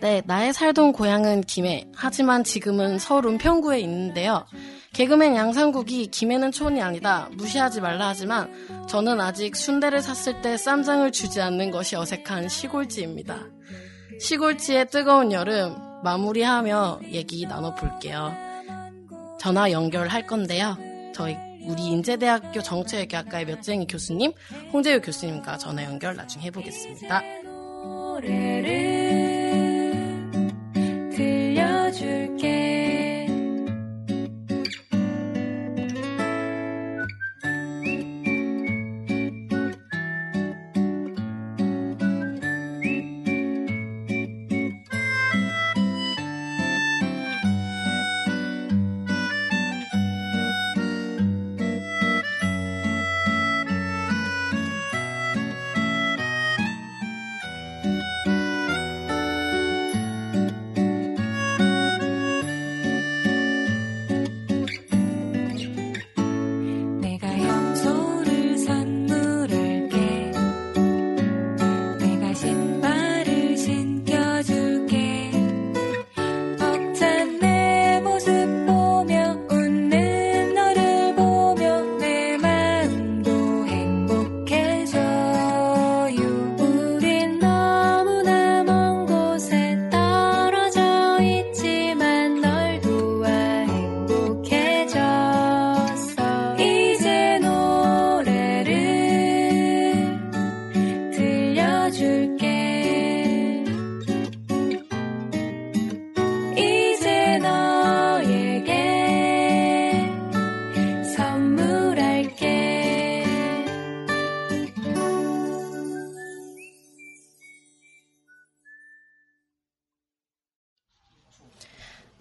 네, 나의 살던 고향은 김해. 하지만 지금은 서울 은평구에 있는데요. 개그맨 양상국이 김해는 촌이 아니다. 무시하지 말라 하지만 저는 아직 순대를 샀을 때 쌈장을 주지 않는 것이 어색한 시골지입니다. 시골지의 뜨거운 여름 마무리하며 얘기 나눠볼게요. 전화 연결할 건데요. 저희 우리 인제대학교 정치외교학과의 몇쟁이 교수님, 홍재유 교수님과 전화 연결 나중에 해보겠습니다. 들려줄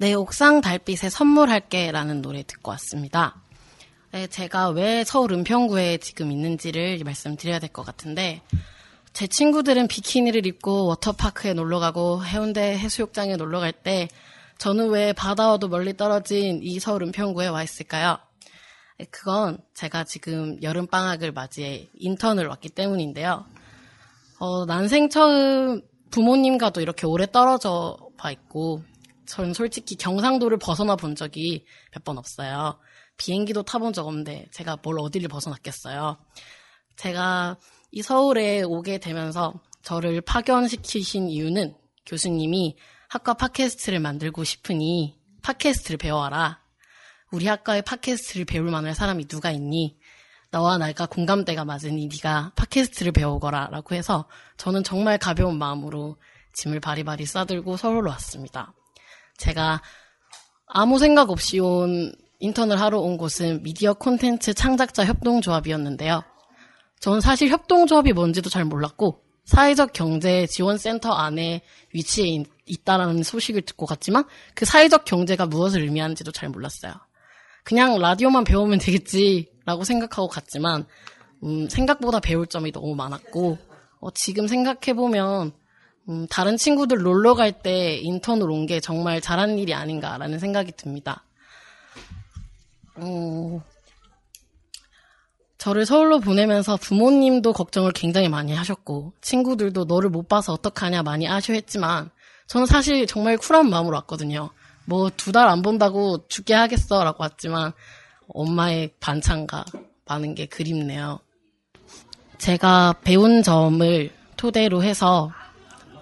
네, 옥상 달빛에 선물할게라는 노래 듣고 왔습니다. 네, 제가 왜 서울 은평구에 지금 있는지를 말씀드려야 될 것 같은데, 제 친구들은 비키니를 입고 워터파크에 놀러 가고 해운대 해수욕장에 놀러 갈 때, 저는 왜 바다와도 멀리 떨어진 이 서울 은평구에 와 있을까요? 네, 그건 제가 지금 여름 방학을 맞이해 인턴을 왔기 때문인데요. 어, 난생 처음 부모님과도 이렇게 오래 떨어져 봐 있고, 저는 솔직히 경상도를 벗어나 본 적이 몇 번 없어요. 비행기도 타본 적 없는데 제가 뭘 어디를 벗어났겠어요. 제가 이 서울에 오게 되면서 저를 파견시키신 이유는 교수님이 학과 팟캐스트를 만들고 싶으니 팟캐스트를 배워와라. 우리 학과에 팟캐스트를 배울 만한 사람이 누가 있니? 너와 나가 공감대가 맞으니 네가 팟캐스트를 배우거라 라고 해서 저는 정말 가벼운 마음으로 짐을 바리바리 싸들고 서울로 왔습니다. 제가 아무 생각 없이 온 인턴을 하러 온 곳은 미디어 콘텐츠 창작자 협동조합이었는데요. 저는 사실 협동조합이 뭔지도 잘 몰랐고 사회적 경제 지원센터 안에 위치해 있- 있다라는 소식을 듣고 갔지만 그 사회적 경제가 무엇을 의미하는지도 잘 몰랐어요. 그냥 라디오만 배우면 되겠지라고 생각하고 갔지만 음, 생각보다 배울 점이 너무 많았고 어, 지금 생각해 보면 음, 다른 친구들 놀러 갈 때 인턴으로 온 게 정말 잘한 일이 아닌가라는 생각이 듭니다. 어, 저를 서울로 보내면서 부모님도 걱정을 굉장히 많이 하셨고, 친구들도 너를 못 봐서 어떡하냐 많이 아쉬워했지만, 저는 사실 정말 쿨한 마음으로 왔거든요. 뭐 두 달 안 본다고 죽게 하겠어 라고 왔지만, 엄마의 반찬과 많은 게 그립네요. 제가 배운 점을 토대로 해서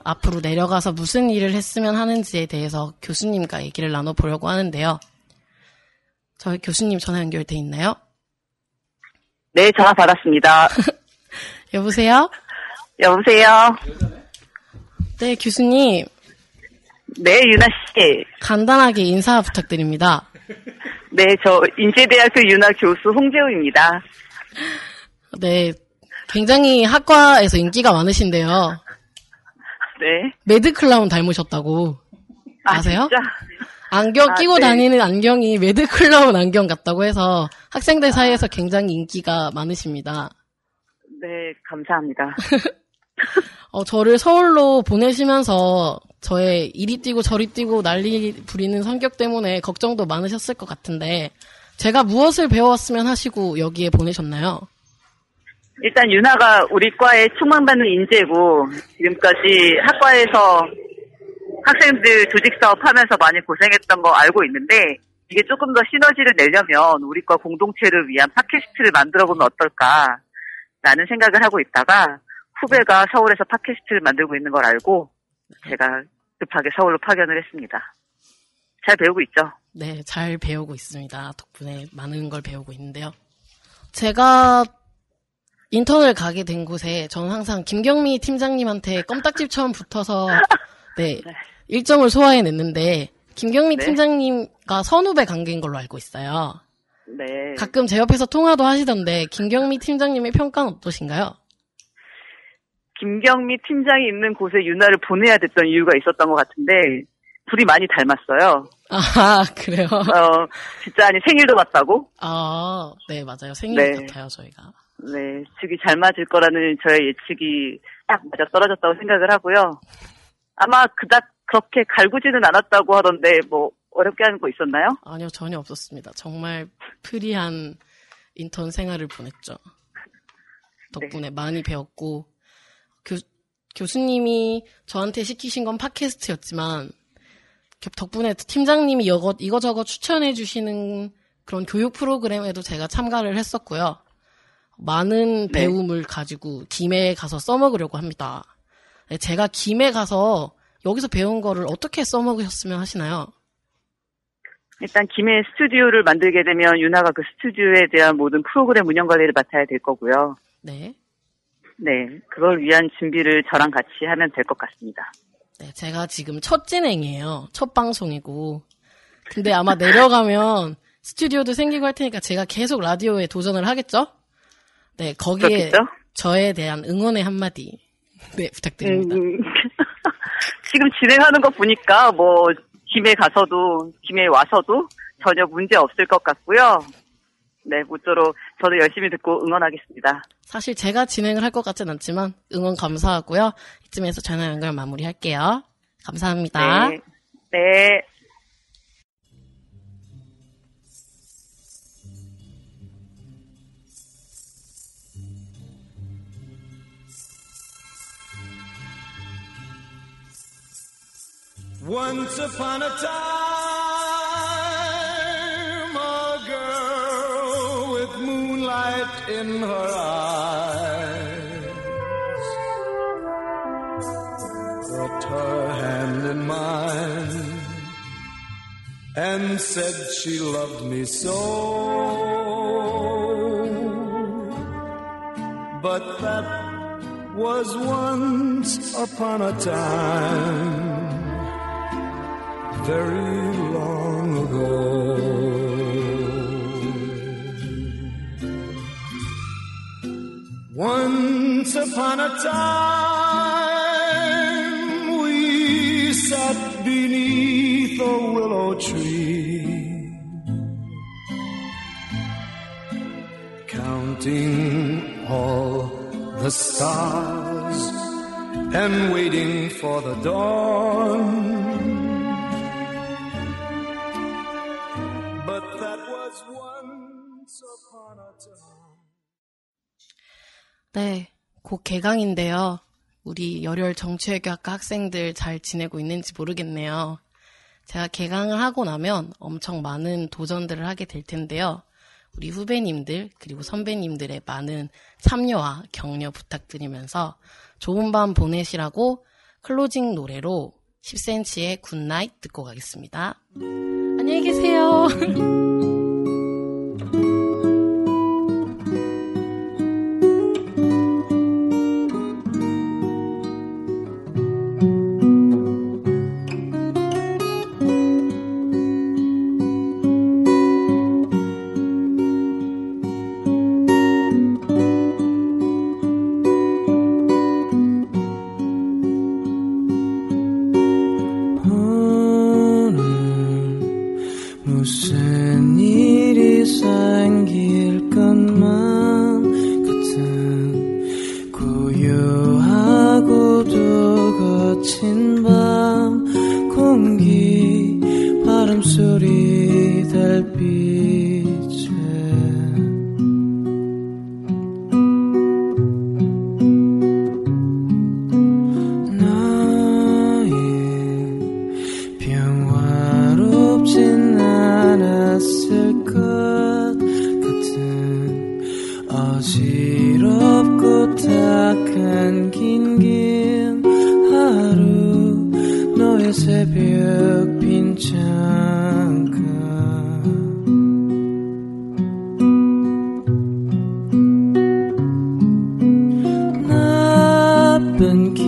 앞으로 내려가서 무슨 일을 했으면 하는지에 대해서 교수님과 얘기를 나눠보려고 하는데요. 저희 교수님 전화 연결돼 있나요? 네, 전화 받았습니다. 여보세요? 여보세요? 네, 교수님. 네, 유나 씨. 간단하게 인사 부탁드립니다. 네, 저 인제대학교 윤화 교수 홍재우입니다. 네, 굉장히 학과에서 인기가 많으신데요. 네. 매드 클라운 닮으셨다고. 아, 아세요? 진짜? 안경 아, 끼고 네. 다니는 안경이 매드 클라운 안경 같다고 해서 학생들 사이에서 굉장히 인기가 많으십니다. 네, 감사합니다. 어, 저를 서울로 보내시면서 저의 이리 뛰고 저리 뛰고 난리 부리는 성격 때문에 걱정도 많으셨을 것 같은데 제가 무엇을 배워왔으면 하시고 여기에 보내셨나요? 일단 윤화가 우리 과의 촉망받는 인재고 지금까지 학과에서 학생들 조직 사업 하면서 많이 고생했던 거 알고 있는데 이게 조금 더 시너지를 내려면 우리과 공동체를 위한 팟캐스트를 만들어 보면 어떨까 라는 생각을 하고 있다가 후배가 서울에서 팟캐스트를 만들고 있는 걸 알고 제가 급하게 서울로 파견을 했습니다. 잘 배우고 있죠? 네, 잘 배우고 있습니다. 덕분에 많은 걸 배우고 있는데요. 제가 인턴을 가게 된 곳에 저는 항상 김경미 팀장님한테 껌딱지처럼 붙어서 네, 일정을 소화해냈는데 김경미 네. 팀장님과 선후배 관계인 걸로 알고 있어요. 네. 가끔 제 옆에서 통화도 하시던데 김경미 팀장님의 평가는 어떠신가요? 김경미 팀장이 있는 곳에 윤아를 보내야 됐던 이유가 있었던 것 같은데 둘이 많이 닮았어요. 아 그래요? 어, 진짜 아니 생일도 맞다고? 아, 네 맞아요. 생일 네. 같아요 저희가. 네, 즉이 잘 맞을 거라는 저의 예측이 딱 맞아 떨어졌다고 생각을 하고요. 아마 그닥 그렇게 갈구지는 않았다고 하던데 뭐 어렵게 하는 거 있었나요? 아니요, 전혀 없었습니다. 정말 프리한 인턴 생활을 보냈죠. 덕분에 많이 배웠고, 교, 교수님이 저한테 시키신 건 팟캐스트였지만, 겨- 덕분에 팀장님이 이거, 이거저거 추천해 주시는 그런 교육 프로그램에도 제가 참가를 했었고요. 많은 네. 배움을 가지고 김해에 가서 써먹으려고 합니다. 네, 제가 김해 가서 여기서 배운 거를 어떻게 써먹으셨으면 하시나요? 일단 김해 스튜디오를 만들게 되면 윤아가 그 스튜디오에 대한 모든 프로그램 운영 관리를 맡아야 될 거고요. 네. 네, 그걸 위한 준비를 저랑 같이 하면 될 것 같습니다. 네, 제가 지금 첫 진행이에요. 첫 방송이고. 근데 아마 내려가면 스튜디오도 생기고 할 테니까 제가 계속 라디오에 도전을 하겠죠? 네, 거기에 그렇겠죠? 저에 대한 응원의 한마디. 네, 부탁드립니다. 음, 지금 진행하는 거 보니까 뭐 김해 가서도 김해 와서도 전혀 문제 없을 것 같고요. 네, 모쪼록 저도 열심히 듣고 응원하겠습니다. 사실 제가 진행을 할 것 같진 않지만 응원 감사하고요. 이쯤에서 전화 연결 마무리할게요. 감사합니다. 네. 네. Once upon a time, a girl with moonlight in her eyes put her hand in mine and said she loved me so. But that was once upon a time very long ago. Once upon a time, we sat beneath a willow tree, counting all the stars and waiting for the dawn. 네, 곧 개강인데요. 우리 열혈 정치외교학과 학생들 잘 지내고 있는지 모르겠네요. 제가 개강을 하고 나면 엄청 많은 도전들을 하게 될 텐데요. 우리 후배님들 그리고 선배님들의 많은 참여와 격려 부탁드리면서 좋은 밤 보내시라고 closing 노래로 10cm의 good night 듣고 가겠습니다. 안녕히 계세요. 나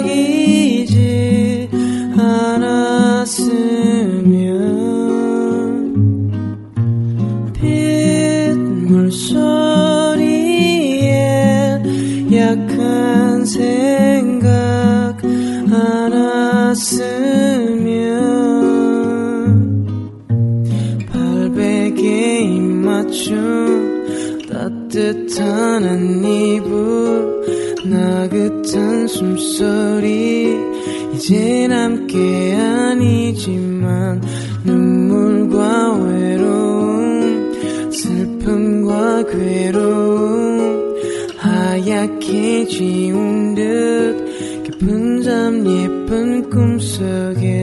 뒤척이지 않았으면 빗물 소리에 약한 생각 않았으면 발베개 입 맞춘 따뜻한 한 이불 나긋한 숨소리 이젠 함께 아니지만 눈물과 외로움 슬픔과 괴로움 하얗게 지운 듯 깊은 잠 예쁜 꿈속에